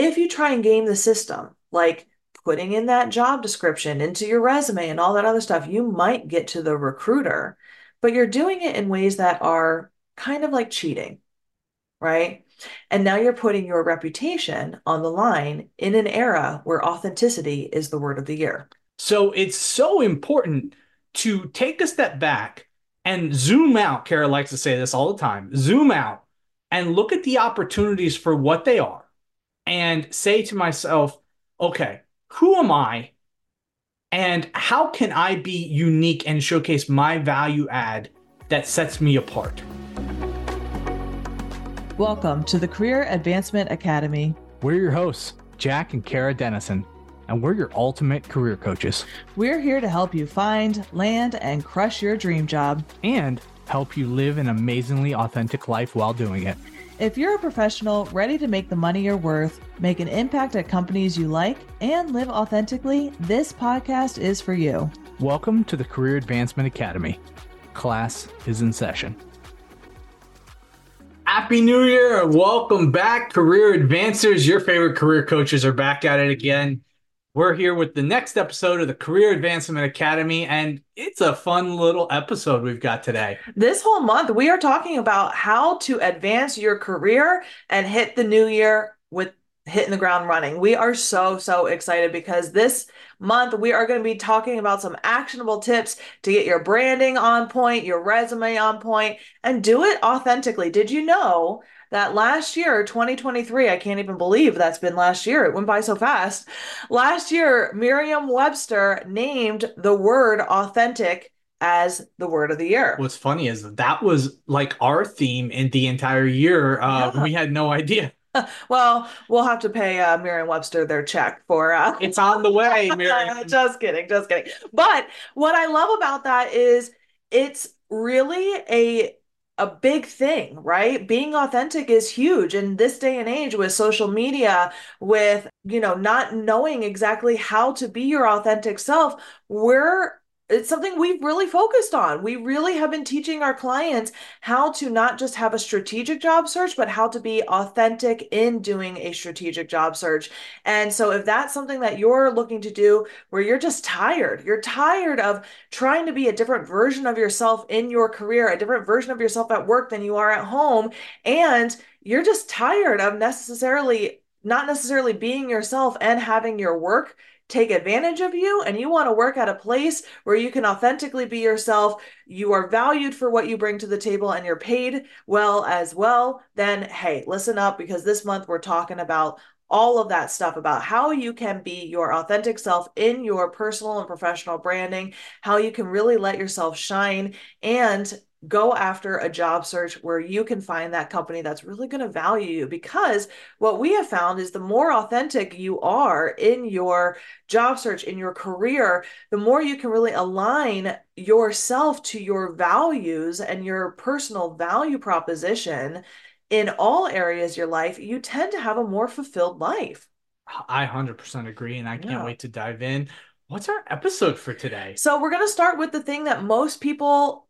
if you try and game the system, like putting in that job description into your resume and all that other stuff, you might get to the recruiter, but you're doing it in ways that are kind of like cheating, right? And now you're putting your reputation on the line in an era where authenticity is the word of the year. So it's so important to take a step back and zoom out. Kara likes to say this all the time zoom out and look at the opportunities for what they are and say to myself, okay, who am I? And how can I be unique and showcase my value add that sets me apart? Welcome to the Career Advancement Academy. We're your hosts, Jack and Kara Dennison, and we're your ultimate career coaches. We're here to help you find, land, and crush your dream job, and help you live an amazingly authentic life while doing it. If you're a professional ready to make the money you're worth, make an impact at companies you like, and live authentically, this podcast is for you. Welcome to the Career Advancement Academy. Class is in session. Happy New Year! Welcome back, Career Advancers. Your favorite career coaches are back at it again. We're here with the next episode of the Career Advancement Academy, and it's a fun little episode we've got today. This whole month, we are talking about how to advance your career and hit the new year with hitting the ground running. We are so, so excited because this month we are going to be talking about some actionable tips to get your branding on point, your resume on point, and do it authentically. Did you know? that last year, 2023, I can't even believe that's been last year. It went by so fast. Last year, Merriam Webster named the word authentic as the word of the year. What's funny is that was like our theme in the entire year. Uh, yeah. We had no idea. well, we'll have to pay uh, Merriam-Webster their check for. Uh... It's on the way, Merriam. just kidding, just kidding. But what I love about that is it's really a a big thing, right? Being authentic is huge in this day and age with social media, with, you know, not knowing exactly how to be your authentic self. We're it's something we've really focused on. We really have been teaching our clients how to not just have a strategic job search, but how to be authentic in doing a strategic job search. And so, if that's something that you're looking to do where you're just tired, you're tired of trying to be a different version of yourself in your career, a different version of yourself at work than you are at home, and you're just tired of necessarily not necessarily being yourself and having your work take advantage of you and you want to work at a place where you can authentically be yourself, you are valued for what you bring to the table and you're paid well as well, then hey, listen up because this month we're talking about all of that stuff about how you can be your authentic self in your personal and professional branding, how you can really let yourself shine and go after a job search where you can find that company that's really going to value you because what we have found is the more authentic you are in your job search in your career the more you can really align yourself to your values and your personal value proposition in all areas of your life you tend to have a more fulfilled life. I 100% agree and i can't yeah. wait to dive in. What's our episode for today? So we're going to start with the thing that most people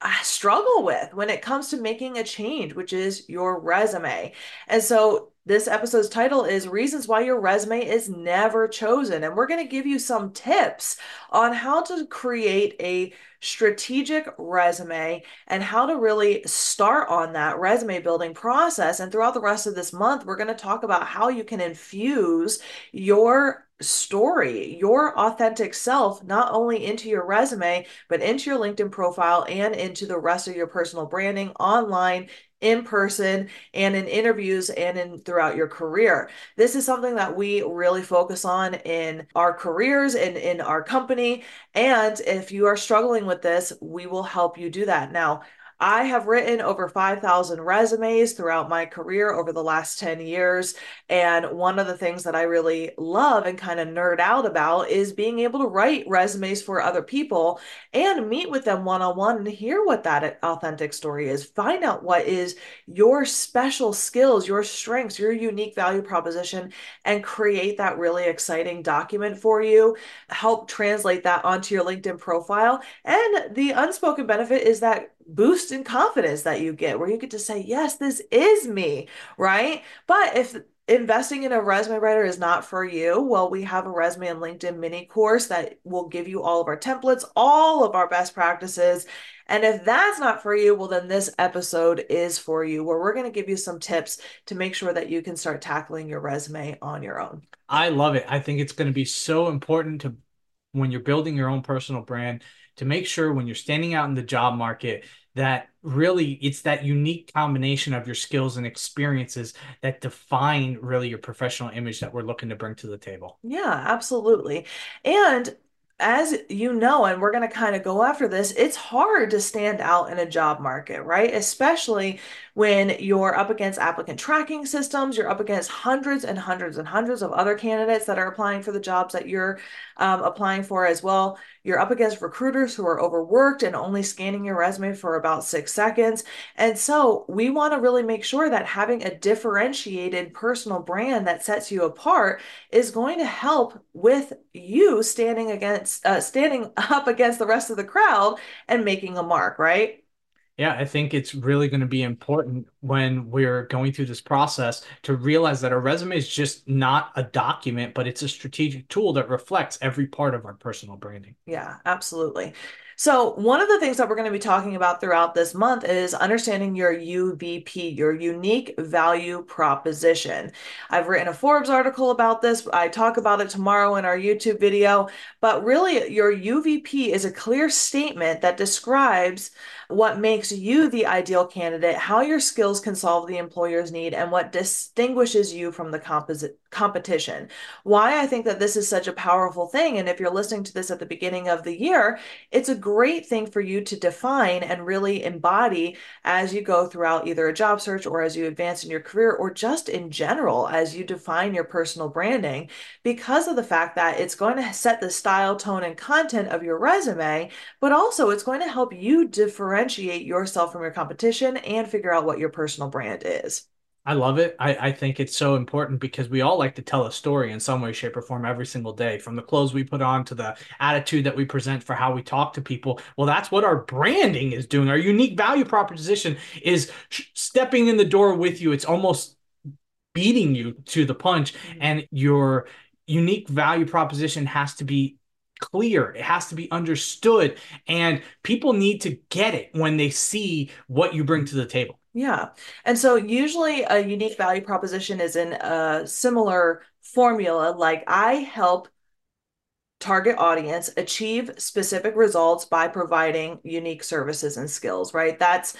I struggle with when it comes to making a change, which is your resume. And so this episode's title is Reasons Why Your Resume is Never Chosen. And we're going to give you some tips on how to create a strategic resume and how to really start on that resume building process. And throughout the rest of this month, we're going to talk about how you can infuse your story, your authentic self, not only into your resume, but into your LinkedIn profile and into the rest of your personal branding online in person and in interviews and in throughout your career. This is something that we really focus on in our careers and in our company. And if you are struggling with this, we will help you do that. Now, I have written over 5,000 resumes throughout my career over the last 10 years. And one of the things that I really love and kind of nerd out about is being able to write resumes for other people and meet with them one on one and hear what that authentic story is. Find out what is your special skills, your strengths, your unique value proposition, and create that really exciting document for you. Help translate that onto your LinkedIn profile. And the unspoken benefit is that boost in confidence that you get where you get to say yes this is me right but if investing in a resume writer is not for you, well, we have a resume and LinkedIn mini course that will give you all of our templates, all of our best practices. And if that's not for you, well, then this episode is for you, where we're going to give you some tips to make sure that you can start tackling your resume on your own. I love it. I think it's going to be so important to when you're building your own personal brand to make sure when you're standing out in the job market that really it's that unique combination of your skills and experiences that define really your professional image that we're looking to bring to the table. Yeah, absolutely. And as you know, and we're going to kind of go after this, it's hard to stand out in a job market, right? Especially when you're up against applicant tracking systems, you're up against hundreds and hundreds and hundreds of other candidates that are applying for the jobs that you're um, applying for as well. You're up against recruiters who are overworked and only scanning your resume for about six seconds. And so we want to really make sure that having a differentiated personal brand that sets you apart is going to help with you standing against uh, standing up against the rest of the crowd and making a mark, right? Yeah, I think it's really going to be important when we're going through this process to realize that our resume is just not a document, but it's a strategic tool that reflects every part of our personal branding. Yeah, absolutely. So, one of the things that we're going to be talking about throughout this month is understanding your UVP, your unique value proposition. I've written a Forbes article about this. I talk about it tomorrow in our YouTube video. But really, your UVP is a clear statement that describes what makes you the ideal candidate, how your skills can solve the employer's need, and what distinguishes you from the composite competition. Why I think that this is such a powerful thing, and if you're listening to this at the beginning of the year, it's a great thing for you to define and really embody as you go throughout either a job search or as you advance in your career, or just in general as you define your personal branding, because of the fact that it's going to set the style, tone, and content of your resume, but also it's going to help you differentiate yourself from your competition and figure out what your personal brand is. I love it. I, I think it's so important because we all like to tell a story in some way, shape, or form every single day, from the clothes we put on to the attitude that we present for how we talk to people. Well, that's what our branding is doing. Our unique value proposition is stepping in the door with you. It's almost beating you to the punch, mm-hmm. and your unique value proposition has to be clear it has to be understood and people need to get it when they see what you bring to the table yeah. And so usually a unique value proposition is in a similar formula like i help target audience achieve specific results by providing unique services and skills right? That's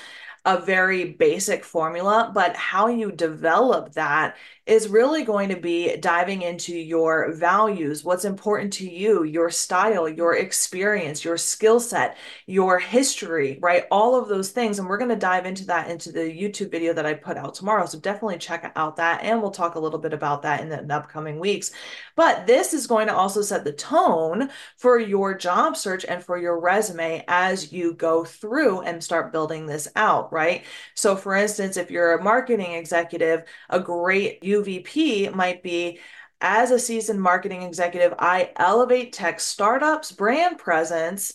a very basic formula, but how you develop that is really going to be diving into your values, what's important to you, your style, your experience, your skill set, your history, right? All of those things. And we're going to dive into that into the YouTube video that I put out tomorrow. So definitely check out that. And we'll talk a little bit about that in the, in the upcoming weeks. But this is going to also set the tone for your job search and for your resume as you go through and start building this out, right? So, for instance, if you're a marketing executive, a great UVP might be as a seasoned marketing executive, I elevate tech startups' brand presence,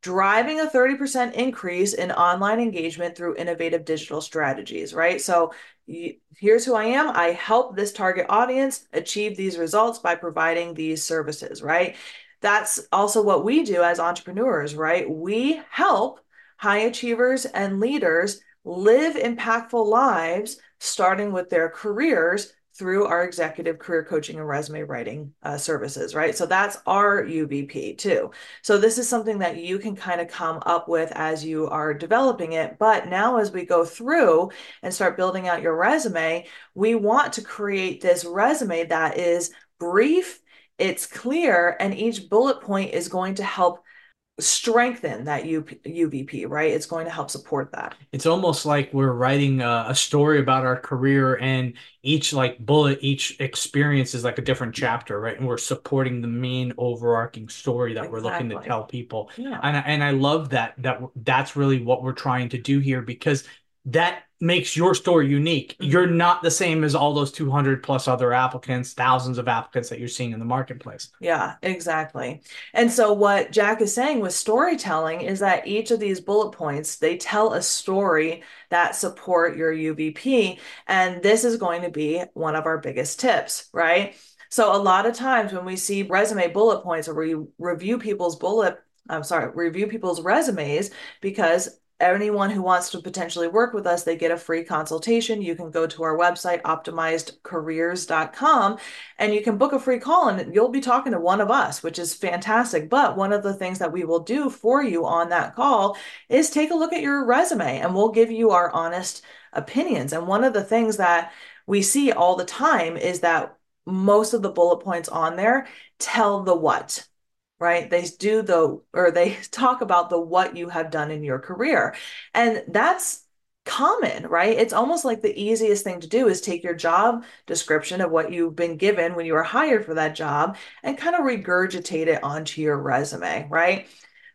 driving a 30% increase in online engagement through innovative digital strategies, right? So here's who I am. I help this target audience achieve these results by providing these services, right? That's also what we do as entrepreneurs, right? We help high achievers and leaders live impactful lives, starting with their careers through our executive career coaching and resume writing uh, services, right? So that's our UVP too. So this is something that you can kind of come up with as you are developing it. But now, as we go through and start building out your resume, we want to create this resume that is brief, it's clear, and each bullet point is going to help strengthen that UP, UVP, right? It's going to help support that. It's almost like we're writing a, a, story about our career, and each like bullet, each experience is like a different chapter, right? And we're supporting the main overarching story that exactly. we're looking to tell people. Yeah. And and I love that that that's really what we're trying to do here because that makes your story unique. Mhm. You're not the same as all those 200 plus other applicants, thousands of applicants that you're seeing in the marketplace. Yeah, exactly. And so what Jack is saying with storytelling is that each of these bullet points, they tell a story that support your UVP, and this is going to be one of our biggest tips, right? So a lot of times when we see resume bullet points or we review people's bullet I'm sorry, review people's resumes because anyone who wants to potentially work with us, they get a free consultation. You can go to our website, optimizedcareers.com, and you can book a free call and you'll be talking to one of us, which is fantastic. But one of the things that we will do for you on that call is take a look at your resume and we'll give you our honest opinions. And one of the things that we see all the time is that most of the bullet points on there tell the what right? They do the, or they talk about the what you have done in your career. And that's common, right? It's almost like the easiest thing to do is take your job description of what you've been given when you were hired for that job and kind of regurgitate it onto your resume, right?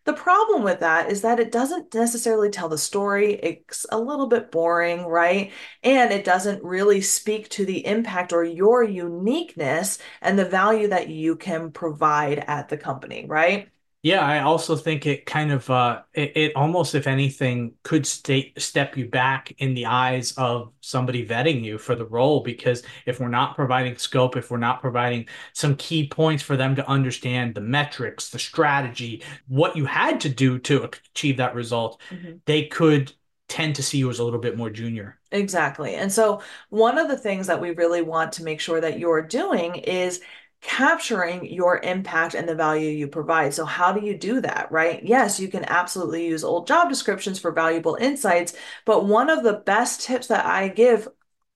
The problem with that is that it doesn't necessarily tell the story. It's a little bit boring, right? And it doesn't really speak to the impact or your uniqueness and the value that you can provide at the company, right? Yeah, I also think it kind of uh it, it almost if anything could state step you back in the eyes of somebody vetting you for the role because if we're not providing scope, if we're not providing some key points for them to understand the metrics, the strategy, what you had to do to achieve that result, Mhm. they could tend to see you as a little bit more junior. Exactly. And so, one of the things that we really want to make sure that you're doing is capturing your impact and the value you provide. So, how do you do that, right? Yes, you can absolutely use old job descriptions for valuable insights, but one of the best tips that I give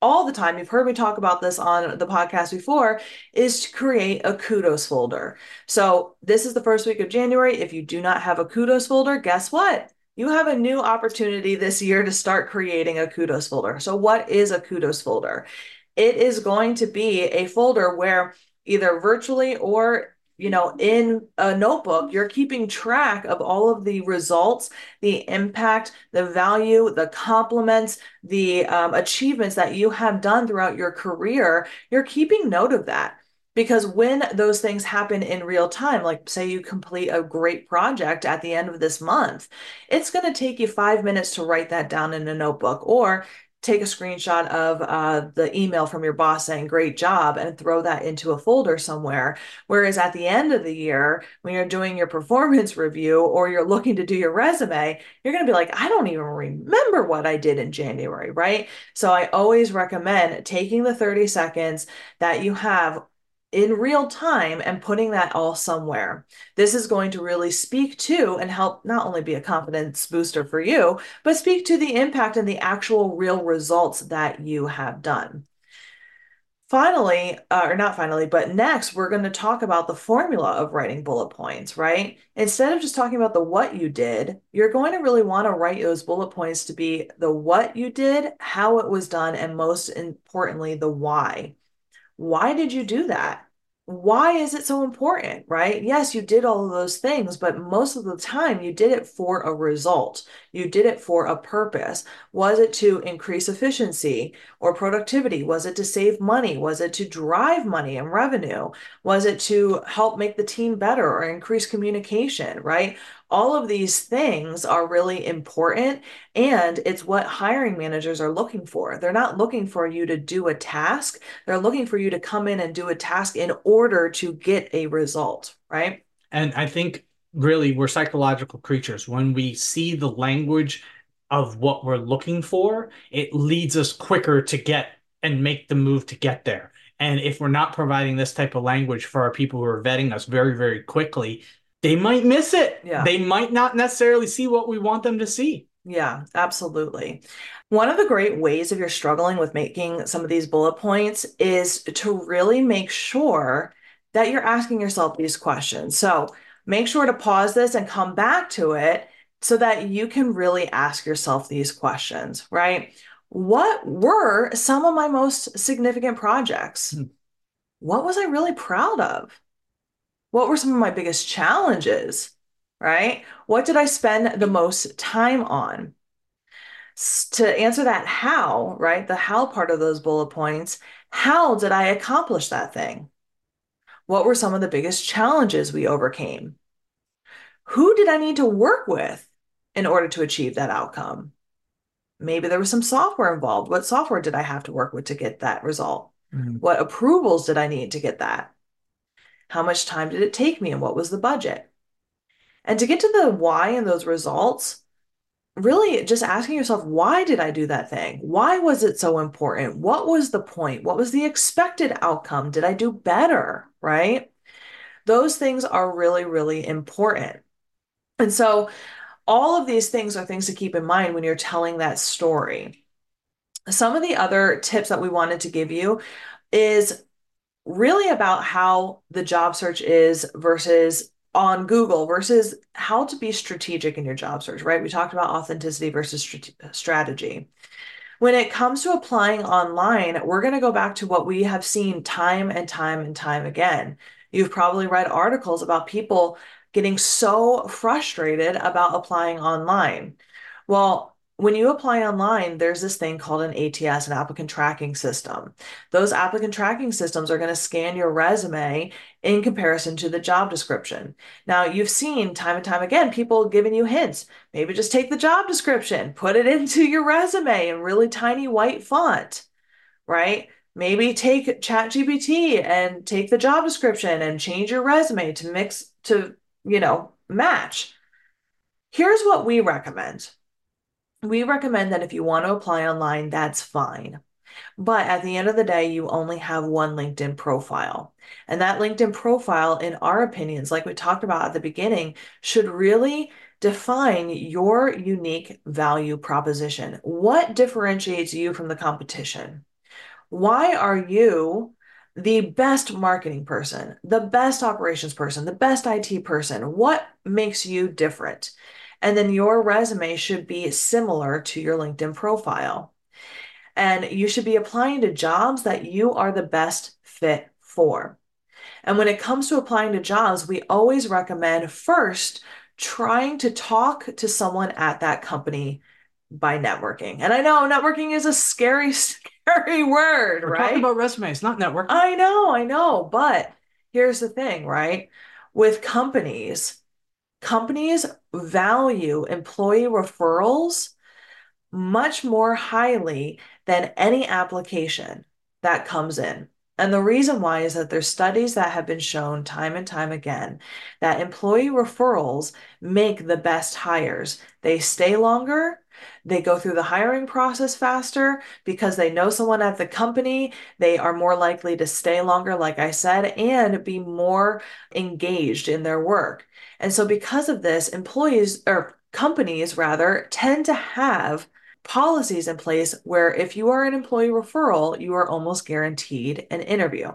all the time, you've heard me talk about this on the podcast before, is to create a kudos folder. So, this is the first week of January. If you do not have a kudos folder, guess what? You have a new opportunity this year to start creating a kudos folder. So, what is a kudos folder? It is going to be a folder where either virtually or you know in a notebook you're keeping track of all of the results the impact the value the compliments the um, achievements that you have done throughout your career. You're keeping note of that. Because when those things happen in real time, like say you complete a great project at the end of this month, it's going to take you five minutes to write that down in a notebook. Or take a screenshot of uh, the email from your boss saying great job and throw that into a folder somewhere. Whereas at the end of the year when you're doing your performance review or you're looking to do your resume you're going to be like i don't even remember what i did in january right? So i always recommend taking the 30 seconds that you have in real time and putting that all somewhere. This is going to really speak to and help not only be a confidence booster for you, but speak to the impact and the actual real results that you have done. Finally, uh, or not finally, but next, we're going to talk about the formula of writing bullet points, right? Instead of just talking about the what you did, you're going to really want to write those bullet points to be the what you did, how it was done, and most importantly, the why. Why did you do that? Why is it so important, right? Yes, you did all of those things, but most of the time you did it for a result. You did it for a purpose. Was it to increase efficiency or productivity? Was it to save money? Was it to drive money and revenue? Was it to help make the team better or increase communication, right? All of these things are really important and it's what hiring managers are looking for. They're not looking for you to do a task, they're looking for you to come in and do a task in order to get a result, right? And I think really we're psychological creatures. When we see the language of what we're looking for, it leads us quicker to get and make the move to get there. And if we're not providing this type of language for our people who are vetting us very, very quickly, they might miss it. Yeah. They might not necessarily see what we want them to see. Yeah, absolutely. One of the great ways if you're struggling with making some of these bullet points is to really make sure that you're asking yourself these questions. So make sure to pause this and come back to it so that you can really ask yourself these questions, right? What were some of my most significant projects? Hmm. What was I really proud of? What were some of my biggest challenges? Right? What did I spend the most time on? to answer that how, right? The how part of those bullet points, how did I accomplish that thing? What were some of the biggest challenges we overcame? Who did I need to work with in order to achieve that outcome? Maybe there was some software involved. What software did I have to work with to get that result? Mm-hmm. What approvals did I need to get that? How much time did it take me and what was the budget? And to get to the why and those results, really just asking yourself, why did I do that thing? Why was it so important? What was the point? What was the expected outcome? Did I do better? Right? Those things are really, really important. And so, all of these things are things to keep in mind when you're telling that story. Some of the other tips that we wanted to give you is really about how the job search is versus on Google versus how to be strategic in your job search, right? We talked about authenticity versus strategy. When it comes to applying online, we're going to go back to what we have seen time and time and time again. You've probably read articles about people getting so frustrated about applying online. Well, when you apply online, there's this thing called an ATS, an applicant tracking system. Those applicant tracking systems are going to scan your resume in comparison to the job description. Now, you've seen time and time again people giving you hints. Maybe just take the job description, put it into your resume in really tiny white font, right? Maybe take ChatGPT and take the job description and change your resume to mix to, you know, match. Here's what we recommend we recommend that if you want to apply online, that's fine. But at the end of the day, you only have one LinkedIn profile. And that LinkedIn profile, in our opinions, like we talked about at the beginning, should really define your unique value proposition. What differentiates you from the competition? Why are you the best marketing person, the best operations person, the best IT person? What makes you different? And then your resume should be similar to your LinkedIn profile. And you should be applying to jobs that you are the best fit for. And when it comes to applying to jobs, we always recommend first trying to talk to someone at that company by networking. And I know networking is a scary, scary word, We're right? Talking about resumes, not networking. I know, I know. But here's the thing, right? With companies, companies value employee referrals much more highly than any application that comes in. And the reason why is that there's studies that have been shown time and time again that employee referrals make the best hires. They stay longer, they go through the hiring process faster because they know someone at the company. They are more likely to stay longer, like I said, and be more engaged in their work. And so, because of this, employees or companies rather tend to have policies in place where if you are an employee referral, you are almost guaranteed an interview.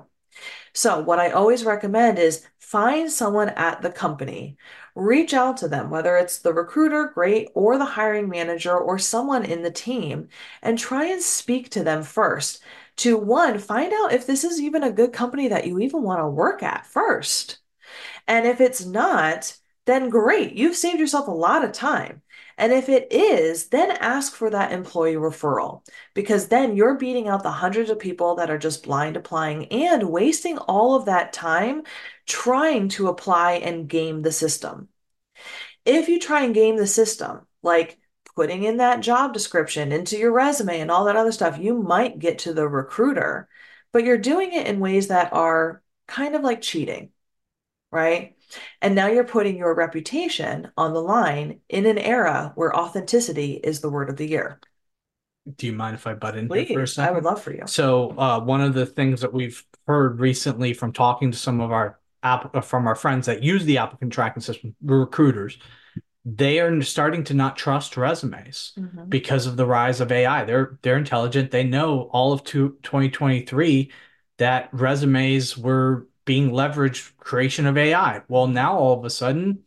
So, what I always recommend is find someone at the company, reach out to them, whether it's the recruiter, great, or the hiring manager, or someone in the team, and try and speak to them first to one, find out if this is even a good company that you even want to work at first. And if it's not, then great, you've saved yourself a lot of time. And if it is, then ask for that employee referral because then you're beating out the hundreds of people that are just blind applying and wasting all of that time trying to apply and game the system. If you try and game the system, like putting in that job description into your resume and all that other stuff, you might get to the recruiter, but you're doing it in ways that are kind of like cheating, right? And now you're putting your reputation on the line in an era where authenticity is the word of the year. Do you mind if I butt in Please, for a second? I would love for you. So, uh, one of the things that we've heard recently from talking to some of our app uh, from our friends that use the applicant tracking system, recruiters, they are starting to not trust resumes mm-hmm. because of the rise of AI. They're they're intelligent. They know all of two, 2023 that resumes were being leveraged creation of AI. Well, now all of a sudden,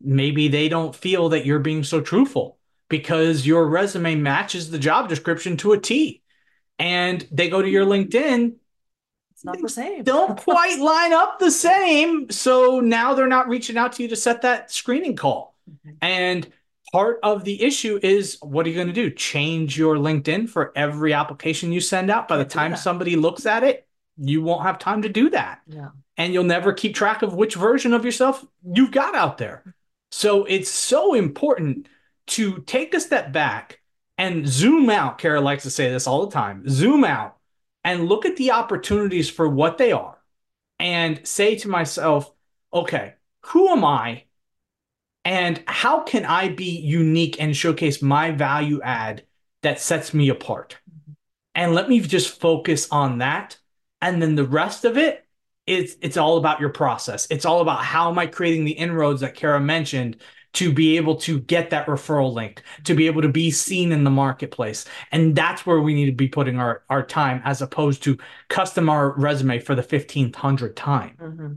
maybe they don't feel that you're being so truthful because your resume matches the job description to a T. And they go to your LinkedIn. It's not the same. don't quite line up the same. So now they're not reaching out to you to set that screening call. Mm-hmm. And part of the issue is what are you going to do? Change your LinkedIn for every application you send out. By the time somebody looks at it, you won't have time to do that. Yeah. And you'll never keep track of which version of yourself you've got out there. So it's so important to take a step back and zoom out. Kara likes to say this all the time zoom out and look at the opportunities for what they are and say to myself, okay, who am I? And how can I be unique and showcase my value add that sets me apart? Mm-hmm. And let me just focus on that. And then the rest of it it's it's all about your process. It's all about how am I creating the inroads that Kara mentioned to be able to get that referral link, to be able to be seen in the marketplace. And that's where we need to be putting our, our time as opposed to custom our resume for the 1500th time. Mm-hmm.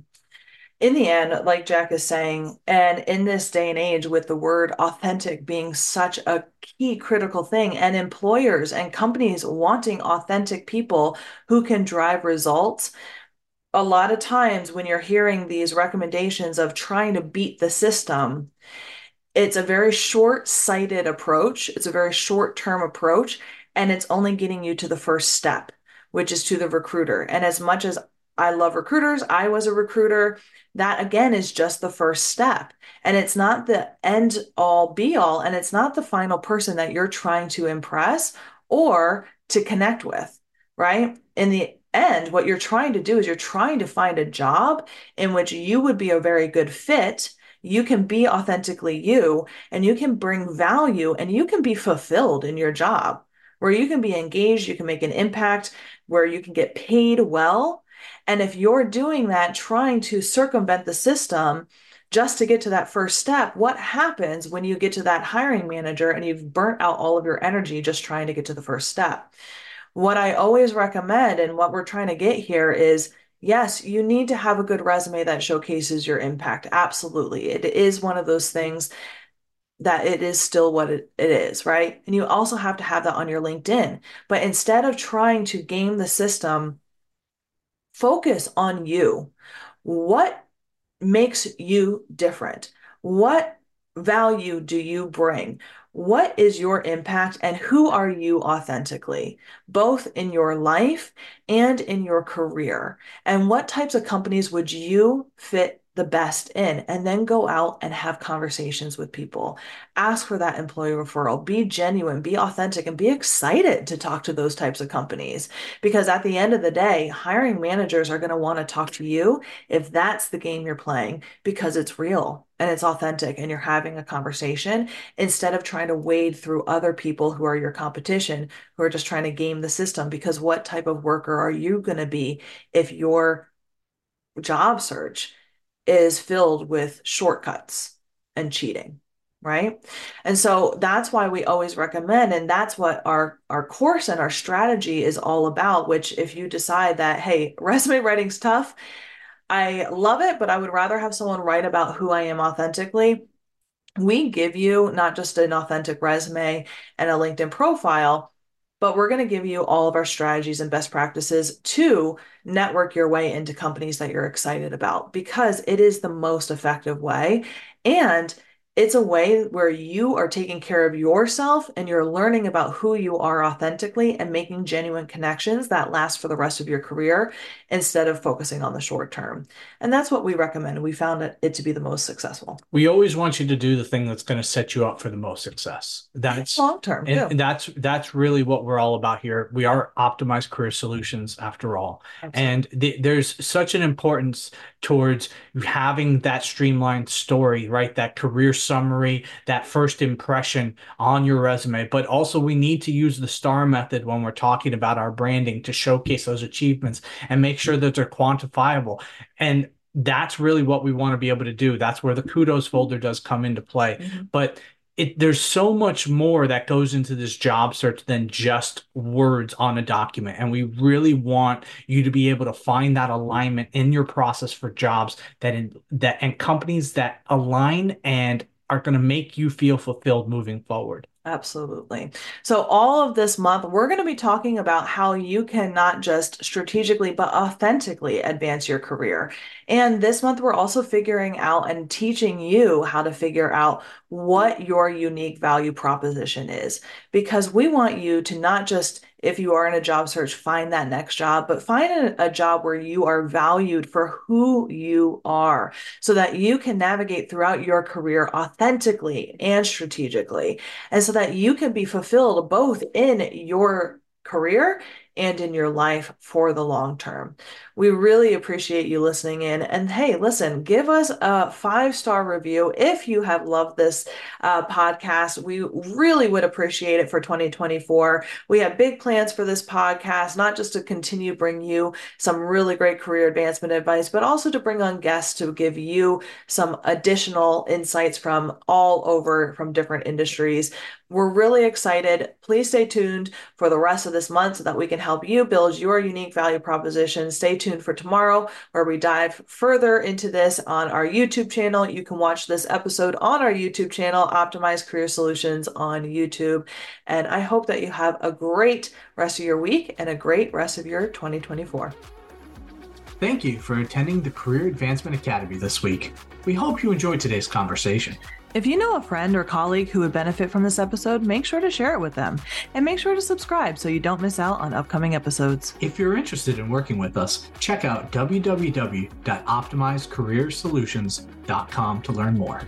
In the end, like Jack is saying, and in this day and age, with the word authentic being such a key critical thing, and employers and companies wanting authentic people who can drive results, a lot of times when you're hearing these recommendations of trying to beat the system, it's a very short-sighted approach. It's a very short-term approach, and it's only getting you to the first step, which is to the recruiter. And as much as I love recruiters, I was a recruiter, that again is just the first step. And it's not the end all be all, and it's not the final person that you're trying to impress or to connect with, right? In the end, what you're trying to do is you're trying to find a job in which you would be a very good fit. You can be authentically you and you can bring value and you can be fulfilled in your job where you can be engaged, you can make an impact, where you can get paid well. And if you're doing that, trying to circumvent the system just to get to that first step, what happens when you get to that hiring manager and you've burnt out all of your energy just trying to get to the first step? what I always recommend and what we're trying to get here is yes, you need to have a good resume that showcases your impact. Absolutely. It is one of those things that it is still what it, it is, right? And you also have to have that on your LinkedIn. But instead of trying to game the system, focus on you. What makes you different? What value do you bring? What is your impact and who are you authentically, both in your life and in your career? And what types of companies would you fit the best in and then go out and have conversations with people. Ask for that employee referral. Be genuine, be authentic, and be excited to talk to those types of companies. Because at the end of the day, hiring managers are going to want to talk to you if that's the game you're playing because it's real and it's authentic and you're having a conversation instead of trying to wade through other people who are your competition who are just trying to game the system. Because what type of worker are you going to be if your job search is filled with shortcuts and cheating right? And so that's why we always recommend and that's what our our course and our strategy is all about which if you decide that hey resume writing's tough i love it but i would rather have someone write about who i am authentically. We give you not just an authentic resume and a linkedin profile but we're going to give you all of our strategies and best practices to network your way into companies that you're excited about because it is the most effective way. And it's a way where you are taking care of yourself and you're learning about who you are authentically and making genuine connections that last for the rest of your career instead of focusing on the short term. And that's what we recommend. We found it, it to be the most successful. We always want you to do the thing that's going to set you up for the most success. That's long term. And, and, that's that's really what we're all about here. We are optimized career solutions after all. Absolutely. And th- there's such an importance towards having that streamlined story, right? That career summary, that first impression on your resume. But also, we need to use the STAR method when we're talking about our branding to showcase those achievements and make sure that they're quantifiable. And that's really what we want to be able to do. That's where the kudos folder does come into play. Mm-hmm. But it, there's so much more that goes into this job search than just words on a document and we really want you to be able to find that alignment in your process for jobs that in that and companies that align and are going to make you feel fulfilled moving forward. Absolutely. So, all of this month, we're going to be talking about how you can not just strategically, but authentically advance your career. And this month, we're also figuring out and teaching you how to figure out what your unique value proposition is. Because we want you to not just, if you are in a job search, find that next job, but find a, a job where you are valued for who you are so that you can navigate throughout your career authentically and strategically. And so that you can be fulfilled both in your career and in your life for the long term. We really appreciate you listening in. And hey, listen, give us a five star review if you have loved this uh, podcast. We really would appreciate it for 2024. We have big plans for this podcast, not just to continue bring you some really great career advancement advice, but also to bring on guests to give you some additional insights from all over from different industries. We're really excited. Please stay tuned for the rest of this month so that we can help you build your unique value proposition. Stay tuned for tomorrow, where we dive further into this on our YouTube channel. You can watch this episode on our YouTube channel, Optimize Career Solutions on YouTube. And I hope that you have a great rest of your week and a great rest of your 2024. Thank you for attending the Career Advancement Academy this week. We hope you enjoyed today's conversation. If you know a friend or colleague who would benefit from this episode, make sure to share it with them. And make sure to subscribe so you don't miss out on upcoming episodes. If you're interested in working with us, check out www.optimizecareersolutions.com to learn more.